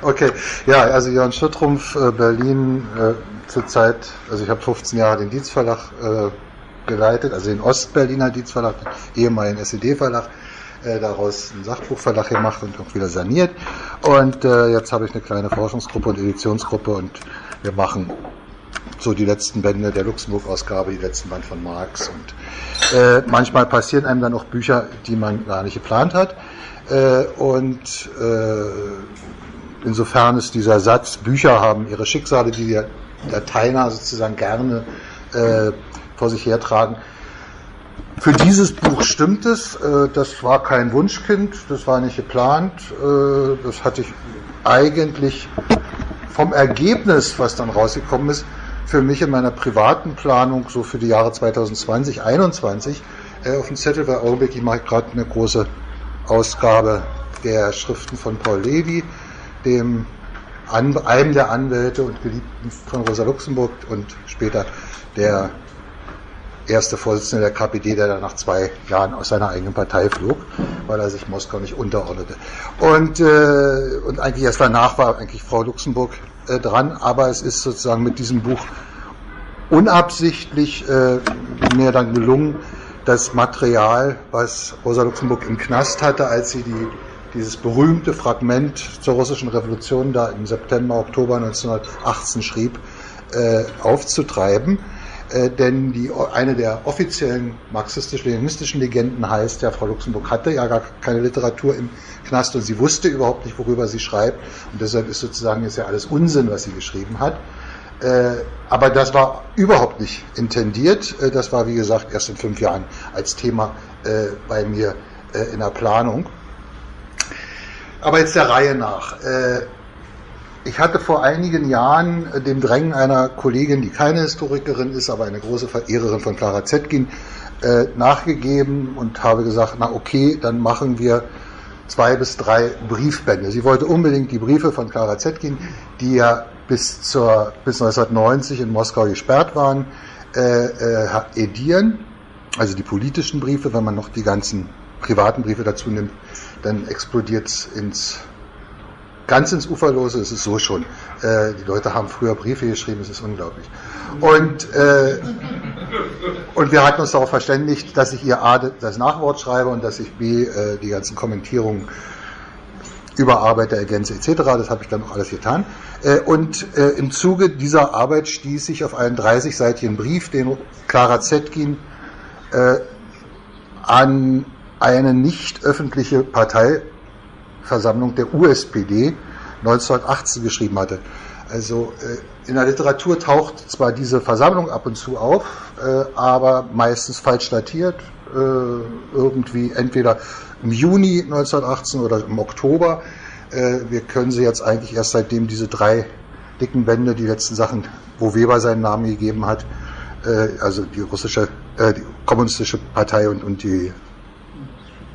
Okay, ja, also Jörn Schüttrumpf, äh, Berlin, äh, zurzeit, also ich habe 15 Jahre den Dienstverlag äh, geleitet, also den Ostberliner Dienstverlag, ehemaligen SED-Verlag, äh, daraus einen Sachbuchverlag gemacht und auch wieder saniert. Und äh, jetzt habe ich eine kleine Forschungsgruppe und Editionsgruppe und wir machen so die letzten Bände der Luxemburg-Ausgabe, die letzten Band von Marx. Und äh, manchmal passieren einem dann auch Bücher, die man gar nicht geplant hat. Äh, und äh, insofern ist dieser Satz, Bücher haben ihre Schicksale, die der Dateiner sozusagen gerne äh, vor sich hertragen. Für dieses Buch stimmt es. Äh, das war kein Wunschkind, das war nicht geplant. Äh, das hatte ich eigentlich vom Ergebnis, was dann rausgekommen ist, für mich in meiner privaten Planung so für die Jahre 2020, 2021 äh, auf dem Zettel, weil Augenblick, mache gerade eine große Ausgabe der Schriften von Paul Levy, dem einem der Anwälte und Geliebten von Rosa Luxemburg und später der erste Vorsitzende der KPD, der dann nach zwei Jahren aus seiner eigenen Partei flog, weil er sich Moskau nicht unterordnete. Und, äh, und eigentlich erst danach war eigentlich Frau Luxemburg äh, dran, aber es ist sozusagen mit diesem Buch unabsichtlich äh, mir dann gelungen, das Material, was Rosa Luxemburg im Knast hatte, als sie die, dieses berühmte Fragment zur russischen Revolution da im September, Oktober 1918 schrieb, äh, aufzutreiben äh, denn die, eine der offiziellen marxistisch-leninistischen Legenden heißt ja, Frau Luxemburg hatte ja gar keine Literatur im Knast und sie wusste überhaupt nicht, worüber sie schreibt. Und deshalb ist sozusagen ist ja alles Unsinn, was sie geschrieben hat. Äh, aber das war überhaupt nicht intendiert. Äh, das war, wie gesagt, erst in fünf Jahren als Thema äh, bei mir äh, in der Planung. Aber jetzt der Reihe nach. Äh, ich hatte vor einigen Jahren äh, dem Drängen einer Kollegin, die keine Historikerin ist, aber eine große Verehrerin von Clara Zetkin, äh, nachgegeben und habe gesagt, na okay, dann machen wir zwei bis drei Briefbände. Sie wollte unbedingt die Briefe von Clara Zetkin, die ja bis, zur, bis 1990 in Moskau gesperrt waren, äh, äh, edieren. Also die politischen Briefe, wenn man noch die ganzen privaten Briefe dazu nimmt, dann explodiert es ins Ganz ins Uferlose ist es so schon. Äh, die Leute haben früher Briefe geschrieben, es ist unglaublich. Und, äh, und wir hatten uns darauf verständigt, dass ich ihr A das Nachwort schreibe und dass ich B äh, die ganzen Kommentierungen überarbeite, ergänze etc. Das habe ich dann auch alles getan. Äh, und äh, im Zuge dieser Arbeit stieß ich auf einen 30-seitigen Brief, den Clara Zetkin äh, an eine nicht öffentliche Partei Versammlung der USPD 1918 geschrieben hatte. Also äh, in der Literatur taucht zwar diese Versammlung ab und zu auf, äh, aber meistens falsch datiert, äh, irgendwie entweder im Juni 1918 oder im Oktober. Wir können sie jetzt eigentlich erst seitdem diese drei dicken Bände, die letzten Sachen, wo Weber seinen Namen gegeben hat, also die russische, die kommunistische Partei und, und die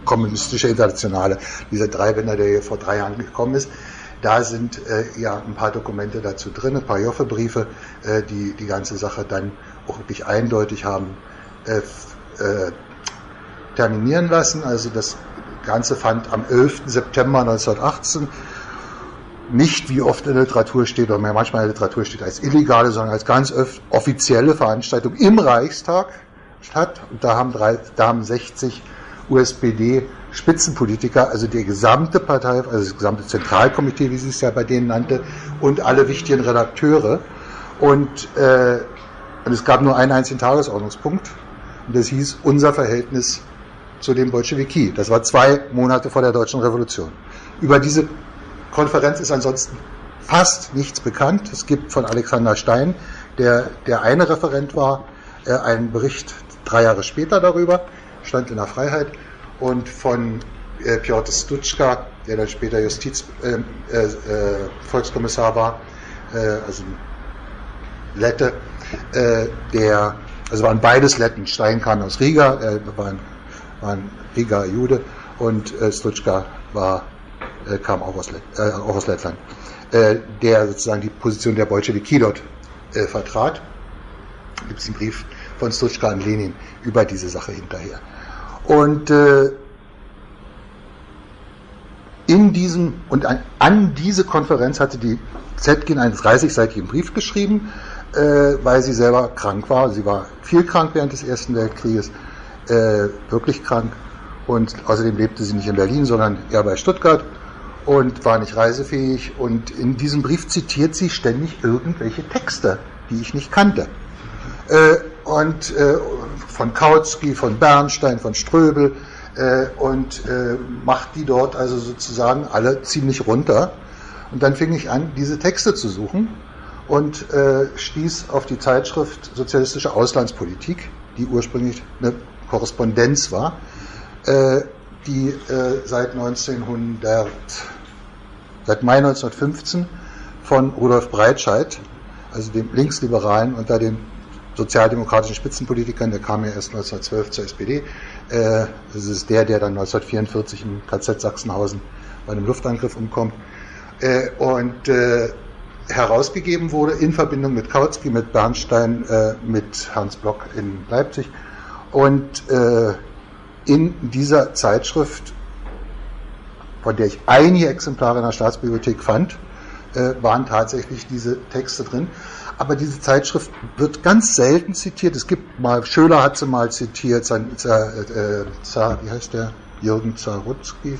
kommunistische Internationale, dieser Dreibänder, der hier vor drei Jahren gekommen ist. Da sind äh, ja ein paar Dokumente dazu drin, ein paar Joffe-Briefe, äh, die die ganze Sache dann auch wirklich eindeutig haben äh, äh terminieren lassen. Also das Ganze fand am 11. September 1918 nicht, wie oft in der Literatur steht, oder manchmal in der Literatur steht, als illegale, sondern als ganz offizielle Veranstaltung im Reichstag statt. Und da haben, drei, da haben 60 USPD-Spitzenpolitiker, also die gesamte Partei, also das gesamte Zentralkomitee, wie sie es ja bei denen nannte, und alle wichtigen Redakteure. Und, äh, und es gab nur einen einzigen Tagesordnungspunkt, und das hieß unser Verhältnis zu den Bolschewiki. Das war zwei Monate vor der Deutschen Revolution. Über diese Konferenz ist ansonsten fast nichts bekannt. Es gibt von Alexander Stein, der der eine Referent war, äh, einen Bericht drei Jahre später darüber stand in der Freiheit und von äh, Piotr Stutschka, der dann später Justiz, äh, äh, äh war, äh, also Lette, äh, der, also waren beides Letten. Stein kam aus Riga, er war ein, Riga Jude und Stutschka war, kam auch aus, auch aus Lettland, der sozusagen die Position der Bolschewiki dort vertrat. Gibt es einen Brief von Stutschka an Lenin über diese Sache hinterher. Und äh, in diesem, und an, an diese Konferenz hatte die Zetkin einen 30-seitigen Brief geschrieben, äh, weil sie selber krank war. Sie war viel krank während des Ersten Weltkrieges, äh, wirklich krank. Und außerdem lebte sie nicht in Berlin, sondern eher bei Stuttgart und war nicht reisefähig. Und in diesem Brief zitiert sie ständig irgendwelche Texte, die ich nicht kannte. Äh, und äh, von Kautsky, von Bernstein, von Ströbel äh, und äh, macht die dort also sozusagen alle ziemlich runter. Und dann fing ich an, diese Texte zu suchen und äh, stieß auf die Zeitschrift Sozialistische Auslandspolitik, die ursprünglich eine Korrespondenz war, äh, die äh, seit 1900, seit Mai 1915 von Rudolf Breitscheid, also dem Linksliberalen unter den sozialdemokratischen Spitzenpolitikern, der kam ja erst 1912 zur SPD. Äh, das ist der, der dann 1944 im KZ Sachsenhausen bei einem Luftangriff umkommt. Äh, und äh, herausgegeben wurde in Verbindung mit Kautsky, mit Bernstein, äh, mit Hans Block in Leipzig. Und äh, in dieser Zeitschrift, von der ich einige Exemplare in der Staatsbibliothek fand, äh, waren tatsächlich diese Texte drin. Aber diese Zeitschrift wird ganz selten zitiert. Es gibt mal, Schöler hat sie mal zitiert, sein, äh, Zar, wie heißt der? Jürgen Zarutzki?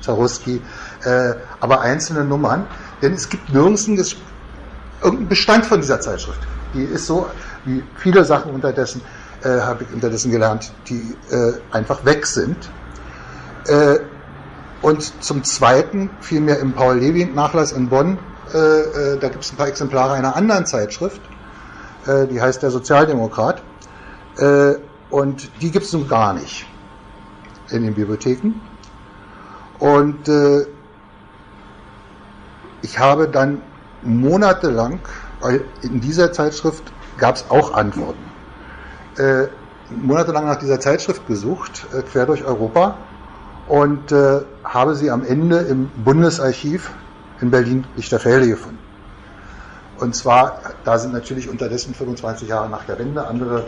Zaruski, äh, aber einzelne Nummern. Denn es gibt nirgends irgendeinen Bestand von dieser Zeitschrift. Die ist so, wie viele Sachen unterdessen, äh, habe ich unterdessen gelernt, die äh, einfach weg sind. Äh, und zum Zweiten fiel mir im Paul-Levi-Nachlass in Bonn, äh, äh, da gibt es ein paar Exemplare einer anderen Zeitschrift, äh, die heißt der Sozialdemokrat. und die gibt es nun gar nicht in den Bibliotheken. Und ich habe dann monatelang, weil in dieser Zeitschrift gab es auch Antworten, äh, monatelang nach dieser Zeitschrift gesucht, äh, quer durch Europa, und äh, habe sie am Ende im Bundesarchiv in Berlin-Lichterfelde gefunden. Und zwar, da sind natürlich unterdessen 25 Jahre nach der Wende andere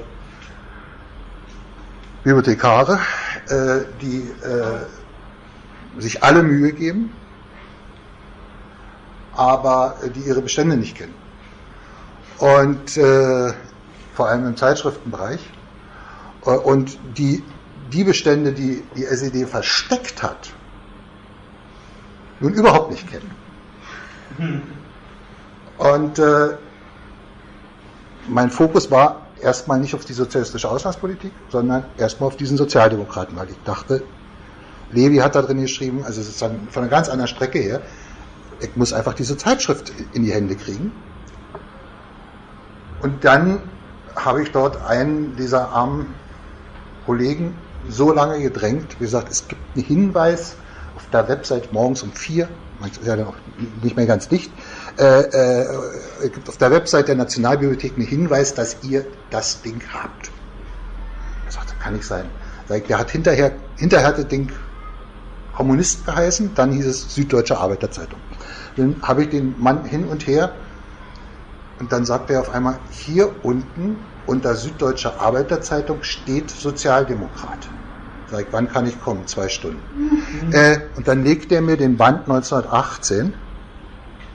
Bibliothekare, äh, die äh, sich alle Mühe geben, aber die ihre Bestände nicht kennen. Und äh, vor allem im Zeitschriftenbereich. Äh, und die, die Bestände, die die SED versteckt hat, nun überhaupt nicht kennen. Und äh, mein Fokus war erstmal nicht auf die sozialistische Auslandspolitik, sondern erstmal auf diesen Sozialdemokraten, weil ich dachte, Levi hat da drin geschrieben, also sozusagen von einer ganz anderen Strecke her, ich muss einfach diese Zeitschrift in die Hände kriegen. Und dann habe ich dort einen dieser armen Kollegen so lange gedrängt, wie gesagt, es gibt einen Hinweis auf der Website morgens um vier, ist ja noch nicht mehr ganz dicht, äh, äh, auf der Website der Nationalbibliothek einen Hinweis, dass ihr das Ding habt. Er sagte, kann nicht sein. Der hat hinterher, hinterher hat das Ding Kommunist geheißen, dann hieß es Süddeutsche Arbeiterzeitung. Dann habe ich den Mann hin und her und dann sagt er auf einmal, hier unten unter Süddeutsche Arbeiterzeitung steht Sozialdemokrat. Sag ich, wann kann ich kommen? Zwei Stunden. Mhm. Äh, und dann legt er mir den Band 1918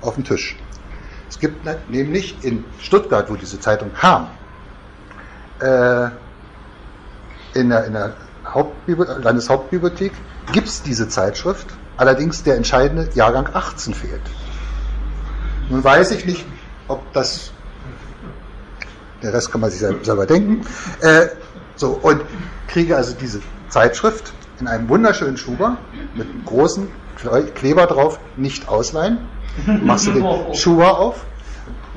auf den Tisch. Es gibt ne, nämlich in Stuttgart, wo diese Zeitung kam, äh, in der, in der Landeshauptbibliothek gibt es diese Zeitschrift, allerdings der entscheidende Jahrgang 18 fehlt. Nun weiß ich nicht, ob das, der Rest kann man sich selber denken, äh, so, und kriege also diese Zeitschrift in einem wunderschönen Schuber mit einem großen Kleber drauf, nicht ausleihen. Machst du den Schuber auf,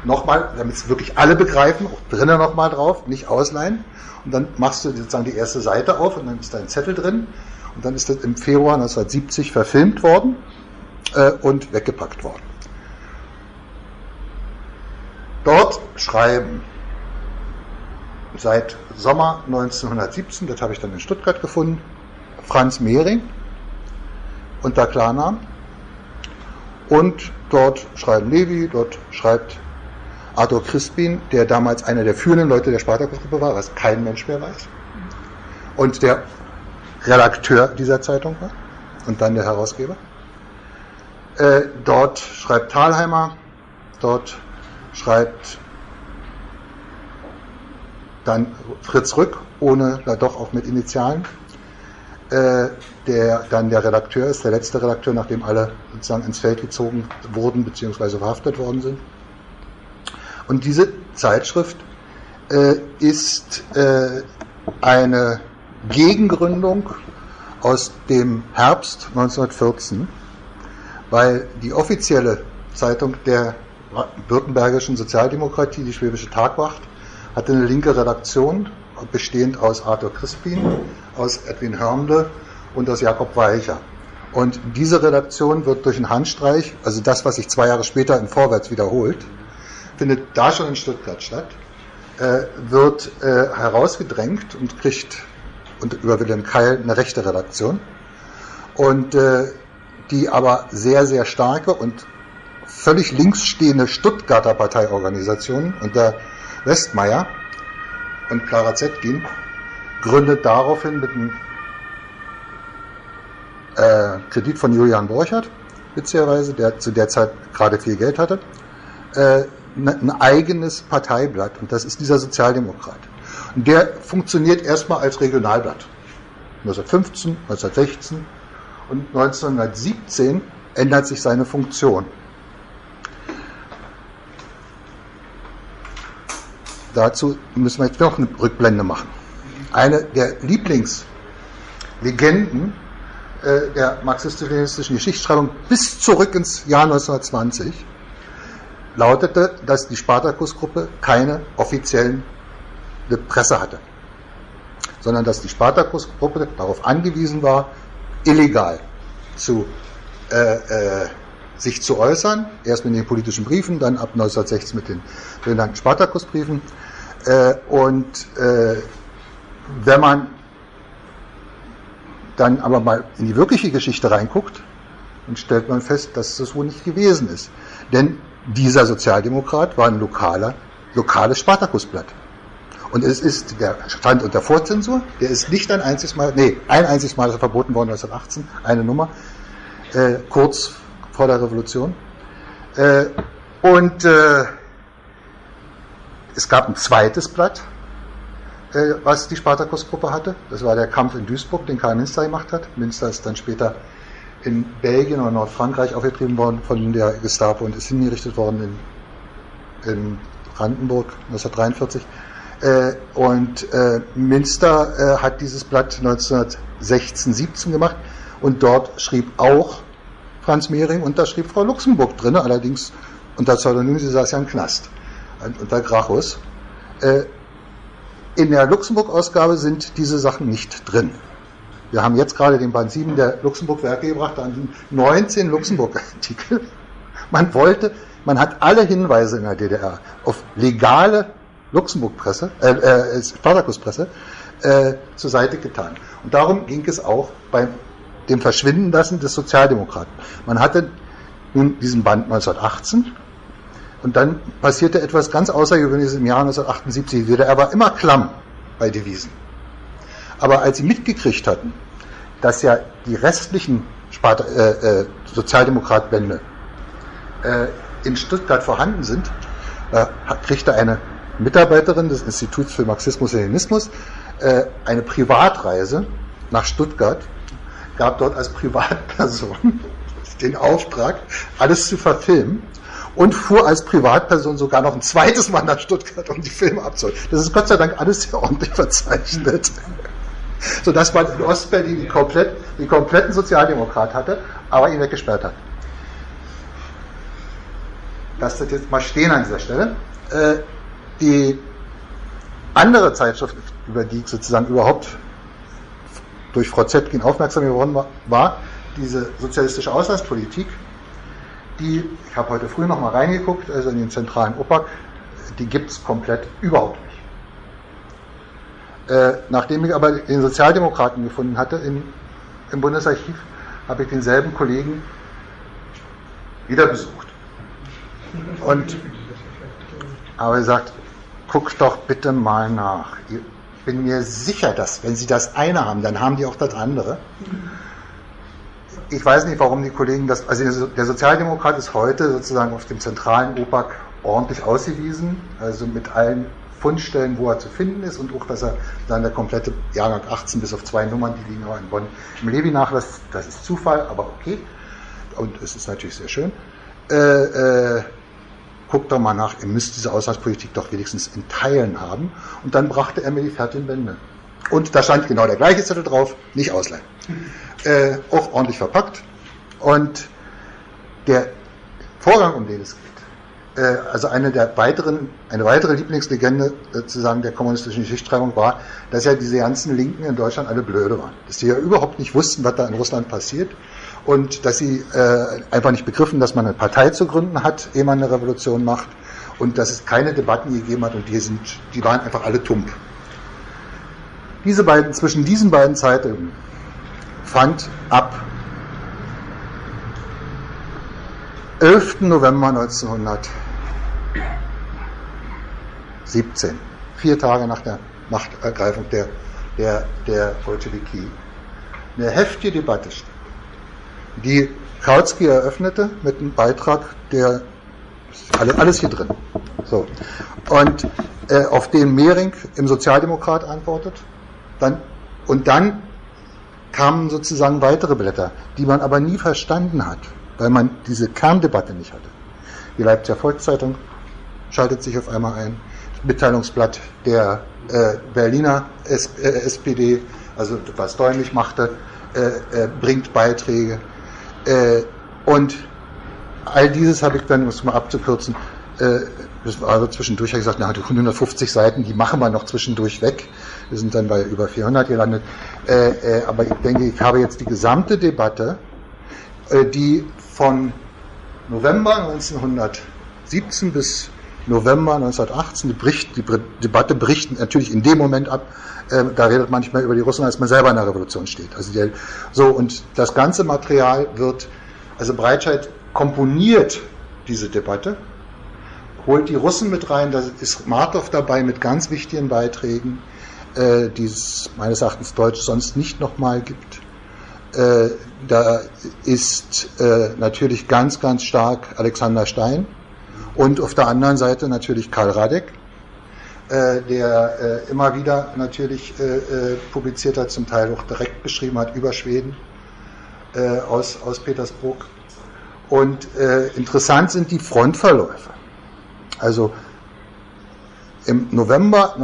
nochmal, damit es wirklich alle begreifen, auch drinnen nochmal drauf, nicht ausleihen. Und dann machst du sozusagen die erste Seite auf und dann ist da ein Zettel drin. Und dann ist das im Februar 1970 verfilmt worden äh, und weggepackt worden. Dort schreiben seit Sommer 1917, das habe ich dann in Stuttgart gefunden, Franz Mehring unter Klarnamen. Und dort schreiben Levi, dort schreibt Arthur Crispin, der damals einer der führenden Leute der Spartakusgruppe war, was kein Mensch mehr weiß. Und der Redakteur dieser Zeitung war und dann der Herausgeber. Äh, dort schreibt Thalheimer, dort schreibt dann Fritz Rück, ohne, da doch auch mit Initialen, äh, der dann der Redakteur ist, der letzte Redakteur, nachdem alle sozusagen ins Feld gezogen wurden bzw. verhaftet worden sind. Und diese Zeitschrift äh, ist äh, eine Gegengründung aus dem Herbst 1914, weil die offizielle Zeitung der württembergischen Sozialdemokratie, die Schwäbische Tagwacht, hatte eine linke Redaktion, bestehend aus Arthur Crispin, aus Edwin Hörnle und aus Jakob Weicher. Und diese Redaktion wird durch einen Handstreich, also das, was sich zwei Jahre später in Vorwärts wiederholt, findet da schon in Stuttgart statt, äh, wird äh, herausgedrängt und kriegt und über Wilhelm Keil eine rechte Redaktion. Und äh, die aber sehr, sehr starke und völlig links stehende Stuttgarter Parteiorganisation unter Westmeier und Clara Zetkin gründet daraufhin mit einem äh, Kredit von Julian Borchert, witzigerweise, der zu der Zeit gerade viel Geld hatte, äh, ne, ein eigenes Parteiblatt und das ist dieser Sozialdemokrat. Und der funktioniert erstmal als Regionalblatt. 1915, 1916 und 1917 ändert sich seine Funktion. Dazu müssen wir jetzt noch eine Rückblende machen. Eine der Lieblingslegenden äh, der marxistisch-leninistischen Geschichtsschreibung bis zurück ins Jahr 1920 lautete, dass die Spartakus-Gruppe keine offiziellen Presse hatte, sondern dass die Spartakus-Gruppe darauf angewiesen war, illegal zu, äh, äh, sich zu äußern, erst mit den politischen Briefen, dann ab 1960 mit den sogenannten Spartakus-Briefen. Äh, und äh, wenn man dann aber mal in die wirkliche Geschichte reinguckt, dann stellt man fest, dass das wohl nicht gewesen ist. Denn dieser Sozialdemokrat war ein lokaler, lokales Spartakusblatt. Und es ist, der stand unter Vorzensur, der ist nicht ein einziges Mal, nee, ein einziges Mal ist er verboten worden 1918, eine Nummer, äh, kurz vor der Revolution. Äh, und äh, es gab ein zweites Blatt, äh, was die Spartakus-Gruppe hatte. Das war der Kampf in Duisburg, den Karl Minster gemacht hat. Minster ist dann später in Belgien oder Nordfrankreich aufgetrieben worden von der Gestapo und ist hingerichtet worden in, in Brandenburg 1943. Äh, und äh, Münster äh, hat dieses Blatt 1916, 17 gemacht und dort schrieb auch Franz Mehring und da schrieb Frau Luxemburg drin, allerdings unter Pseudonym, sie saß ja im Knast, unter Grachus. Äh, in der Luxemburg-Ausgabe sind diese Sachen nicht drin. Wir haben jetzt gerade den Band 7 der Luxemburg-Werke gebracht, da sind 19 Luxemburg-Artikel. Man wollte, man hat alle Hinweise in der DDR auf legale Luxemburg-Presse, äh, äh, Spartakus-Presse, äh, zur Seite getan. Und darum ging es auch bei dem Verschwinden lassen des Sozialdemokraten. Man hatte nun diesen Band 1918 und dann passierte etwas ganz Außergewöhnliches im Jahr 1978. Die DDR war immer klamm bei Devisen. Aber als sie mitgekriegt hatten, dass ja die restlichen Spart äh, äh, Sozialdemokratbände äh, in Stuttgart vorhanden sind, äh, kriegte eine Mitarbeiterin des Instituts für Marxismus-Leninismus äh, eine Privatreise nach Stuttgart, gab dort als Privatperson den Auftrag, alles zu verfilmen und fuhr als Privatperson sogar noch ein zweites Mal nach Stuttgart, um die Filme abzuholen. Das ist Gott sei Dank alles sehr ordentlich verzeichnet. Sodass man in Ostberlin die, komplett, die kompletten Sozialdemokrat hatte, aber ihn weggesperrt hat. Lasst das jetzt mal stehen an dieser Stelle. Äh, die andere Zeitschrift, über die ich sozusagen überhaupt durch Frau Zetkin aufmerksam geworden war, diese sozialistische Auslandspolitik, die, ich habe heute früh noch mal reingeguckt, also in den zentralen OPAC, die gibt es komplett überhaupt nicht. Äh, nachdem ich aber den Sozialdemokraten gefunden hatte in, im Bundesarchiv, habe ich denselben Kollegen wieder besucht. Und habe gesagt, guck doch bitte mal nach. Ich bin mir sicher, dass wenn Sie das eine haben, dann haben die auch das andere. Ich weiß nicht, warum die Kollegen das, also der Sozialdemokrat ist heute sozusagen auf dem zentralen OPAC ordentlich ausgewiesen, also mit allen Fundstellen, wo er zu finden ist und auch, dass er dann der komplette Jahrgang 18 bis auf zwei Nummern, die liegen auch in Bonn im Levi-Nachlass, das ist Zufall, aber okay. Und es ist natürlich sehr schön. Äh, äh, guckt doch mal nach, ihr müsst diese Auslandspolitik doch wenigstens in Teilen haben. Und dann brachte er mir die fertigen Bände. Und da stand genau der gleiche Zettel drauf, nicht ausleihen. Äh, auch ordentlich verpackt. Und der Vorgang, um den es geht, äh, also eine der weiteren, eine weitere Lieblingslegende sozusagen der kommunistischen Geschichtsschreibung war, dass ja diese ganzen Linken in Deutschland alle blöde waren. Dass die ja überhaupt nicht wussten, was da in Russland passiert und dass sie äh, einfach nicht begriffen, dass man eine Partei zu gründen hat, ehe man eine Revolution macht und dass es keine Debatten gegeben hat und die sind, die waren einfach alle tump. Diese beiden, zwischen diesen beiden Zeiten fand ab 11. November 1917, vier Tage nach der Machtergreifung der, der, der Bolschewiki, eine heftige Debatte statt die Kautsky eröffnete mit einem Beitrag, der alles hier drin. So. Und äh, auf den Mehring im Sozialdemokrat antwortet. Dann, und dann kamen sozusagen weitere Blätter, die man aber nie verstanden hat, weil man diese Kerndebatte nicht hatte. Die Leipziger Volkszeitung schaltet sich auf einmal ein. Mitteilungsblatt der äh, Berliner S äh, SPD, also was deutlich machte, äh, äh, bringt Beiträge. Äh, und all dieses habe ich dann, um es mal abzukürzen, äh, das war also zwischendurch, ich gesagt, na, die 150 Seiten, die machen wir noch zwischendurch weg. Wir sind dann bei über 400 gelandet. Äh, äh, aber ich denke, ich habe jetzt die gesamte Debatte, äh, die von November 1917 bis November 1918, die, bricht, die Debatte bricht natürlich in dem Moment ab, äh, da redet manchmal über die Russen, als man selber in der Revolution steht. Also die, so, und das ganze Material wird, also Breitscheid komponiert diese Debatte, holt die Russen mit rein, da ist Martov dabei mit ganz wichtigen Beiträgen, äh, die es meines Erachtens Deutsch sonst nicht nochmal gibt. Äh, da ist äh, natürlich ganz, ganz stark Alexander Stein und auf der anderen Seite natürlich Karl Radek, äh, der äh, immer wieder natürlich äh, publiziert hat, zum Teil auch direkt beschrieben hat über Schweden aus, aus Petersburg. Und interessant sind die Frontverläufe. Also im November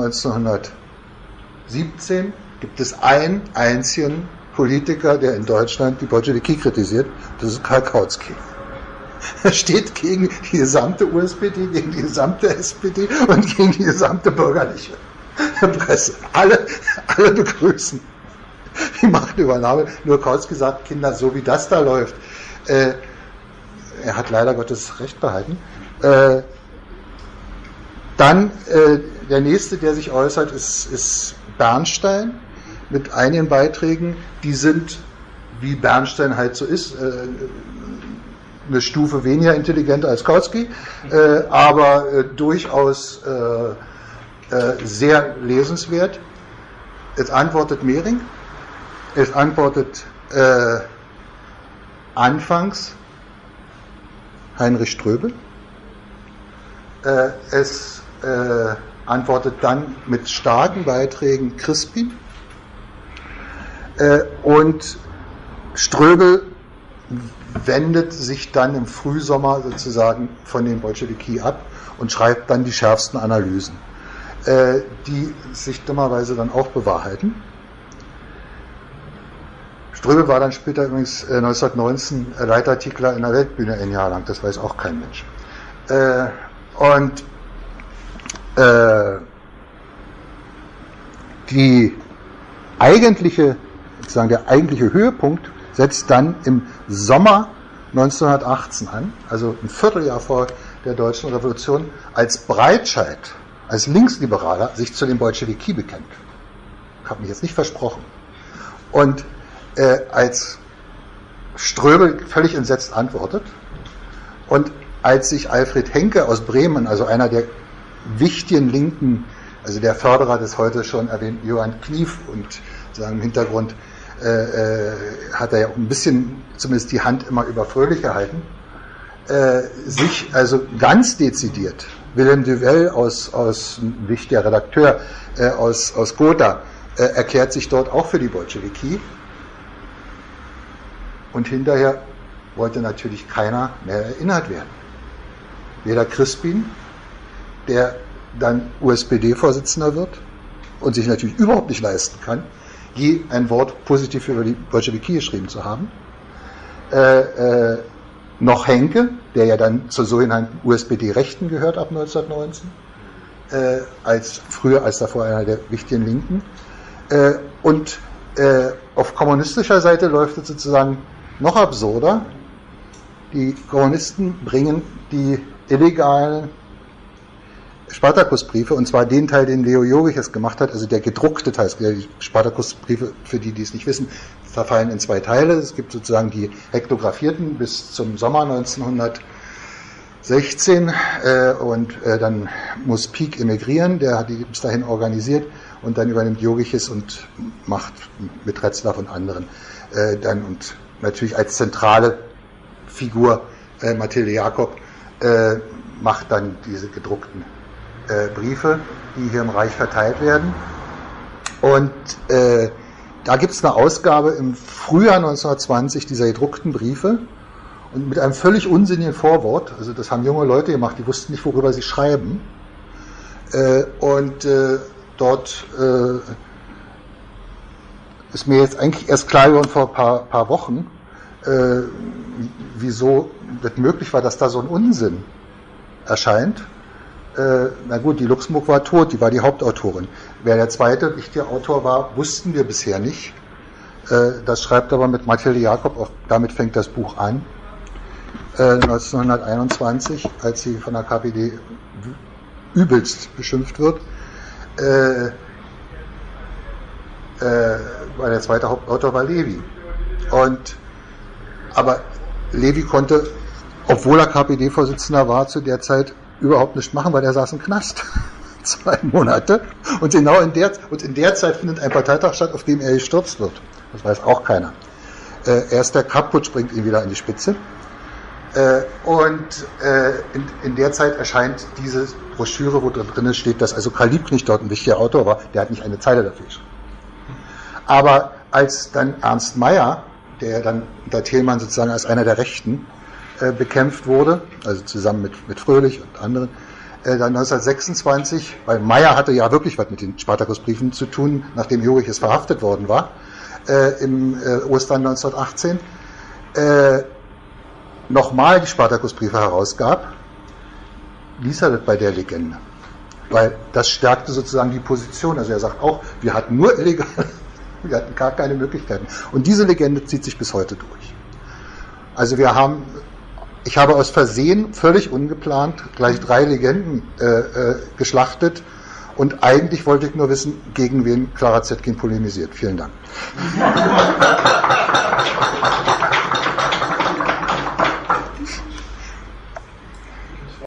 1917 gibt es einen einzigen Politiker, der in Deutschland die Bolschewiki kritisiert, das ist Karl Kautsky. Er steht gegen die gesamte USPD, gegen die gesamte SPD und gegen die gesamte bürgerliche Presse. Alle, alle begrüßen die Machtübernahme. Nur kurz gesagt, Kinder, so wie das da läuft, äh, er hat leider Gottes Recht behalten. Äh, dann äh, der nächste, der sich äußert, ist, ist Bernstein mit einigen Beiträgen, die sind, wie Bernstein halt so ist, äh, eine Stufe weniger intelligent als Kautsky, äh, aber äh, durchaus äh, äh, sehr lesenswert. Es antwortet Mehring, es antwortet äh, anfangs Heinrich Ströbel, äh, es antwortet dann mit starken Beiträgen Crispin und Ströbel wendet sich dann im Frühsommer sozusagen von den Bolschewiki ab und schreibt dann die schärfsten Analysen, äh, die sich dummerweise dann auch bewahrheiten. Ströbel war dann später übrigens äh, 1919 Leitartikler in der Weltbühne ein Jahr lang, das weiß auch kein Mensch. Äh, und äh, die eigentliche, sozusagen der eigentliche Höhepunkt setzt dann im Sommer 1918 an, also ein Vierteljahr vor der deutschen Revolution, als Breitscheid, als Linksliberaler, sich zu den Bolschewiki bekennt. Ich habe mich jetzt nicht versprochen. Und äh, als Ströbel völlig entsetzt antwortet und als sich Alfred Henke aus Bremen, also einer der wichtigen Linken, also der Förderer des heute schon erwähnten Johann Knief und sagen im Hintergrund äh, hat er ja auch ein bisschen zumindest die Hand immer über Fröhlich gehalten, äh, sich also ganz dezidiert, Willem Duvel aus, aus wichtiger Redakteur äh, aus, aus Gotha, äh, erklärt sich dort auch für die Bolschewiki. Und hinterher wollte natürlich keiner mehr erinnert werden. Weder Crispin, der dann USPD-Vorsitzender wird und sich natürlich überhaupt nicht leisten kann, je ein Wort positiv über die Bolschewiki geschrieben zu haben, äh, äh, noch Henke, der ja dann zur sogenannten USPD-Rechten gehört ab 1919, äh, als früher als davor einer der wichtigen Linken. Äh, und äh, auf kommunistischer Seite läuft es sozusagen noch absurder. Die Kommunisten bringen die illegalen Spartakusbriefe, und zwar den Teil, den Leo Jogiches gemacht hat, also der gedruckte Teil. Die Spartakusbriefe, für die, die es nicht wissen, verfallen in zwei Teile. Es gibt sozusagen die hektografierten bis zum Sommer 1916 äh, und äh, dann muss Pieck emigrieren, der hat die bis dahin organisiert und dann übernimmt Jogiches und macht mit Retzlaff und anderen äh, dann und natürlich als zentrale Figur äh, Mathilde Jakob äh, macht dann diese gedruckten äh, Briefe, die hier im Reich verteilt werden. Und äh, da gibt es eine Ausgabe im Frühjahr 1920 dieser gedruckten Briefe und mit einem völlig unsinnigen Vorwort. Also das haben junge Leute gemacht, die wussten nicht, worüber sie schreiben. Äh, und äh, dort äh, ist mir jetzt eigentlich erst klar geworden vor ein paar, paar Wochen, äh, wieso das möglich war, dass da so ein Unsinn erscheint. Äh, na gut, die Luxemburg war tot, die war die Hauptautorin. Wer der zweite wichtige Autor war, wussten wir bisher nicht. Äh, das schreibt aber mit Mathilde Jakob, auch damit fängt das Buch an. Äh, 1921, als sie von der KPD übelst beschimpft wird. Äh, äh, weil der zweite Hauptautor war Levi. Und, aber Levi konnte, obwohl er KPD-Vorsitzender war zu der Zeit, überhaupt nicht machen, weil er saß im Knast. Zwei Monate. Und genau in der, und in der Zeit findet ein Parteitag statt, auf dem er gestürzt wird. Das weiß auch keiner. Äh, erst der Kapputsch bringt ihn wieder in die Spitze. Äh, und äh, in, in, der Zeit erscheint diese Broschüre, wo drin steht, dass also Karl Liebknecht dort ein wichtiger Autor war. Der hat nicht eine Zeile dafür geschrieben. Aber als dann Ernst Meyer, der dann unter Thielmann sozusagen als einer der Rechten äh, bekämpft wurde, also zusammen mit, mit Fröhlich und anderen, äh, dann 1926, weil Meyer hatte ja wirklich was mit den Spartakusbriefen zu tun, nachdem Juriches verhaftet worden war, äh, im äh, Ostern 1918, äh, nochmal die Spartakusbriefe herausgab, ließ er das bei der Legende. Weil das stärkte sozusagen die Position. Also er sagt auch, wir hatten nur illegal, wir hatten gar keine Möglichkeiten. Und diese Legende zieht sich bis heute durch. Also wir haben ich habe aus Versehen, völlig ungeplant, gleich drei Legenden äh, äh, geschlachtet. Und eigentlich wollte ich nur wissen, gegen wen Clara Zetkin polemisiert. Vielen Dank.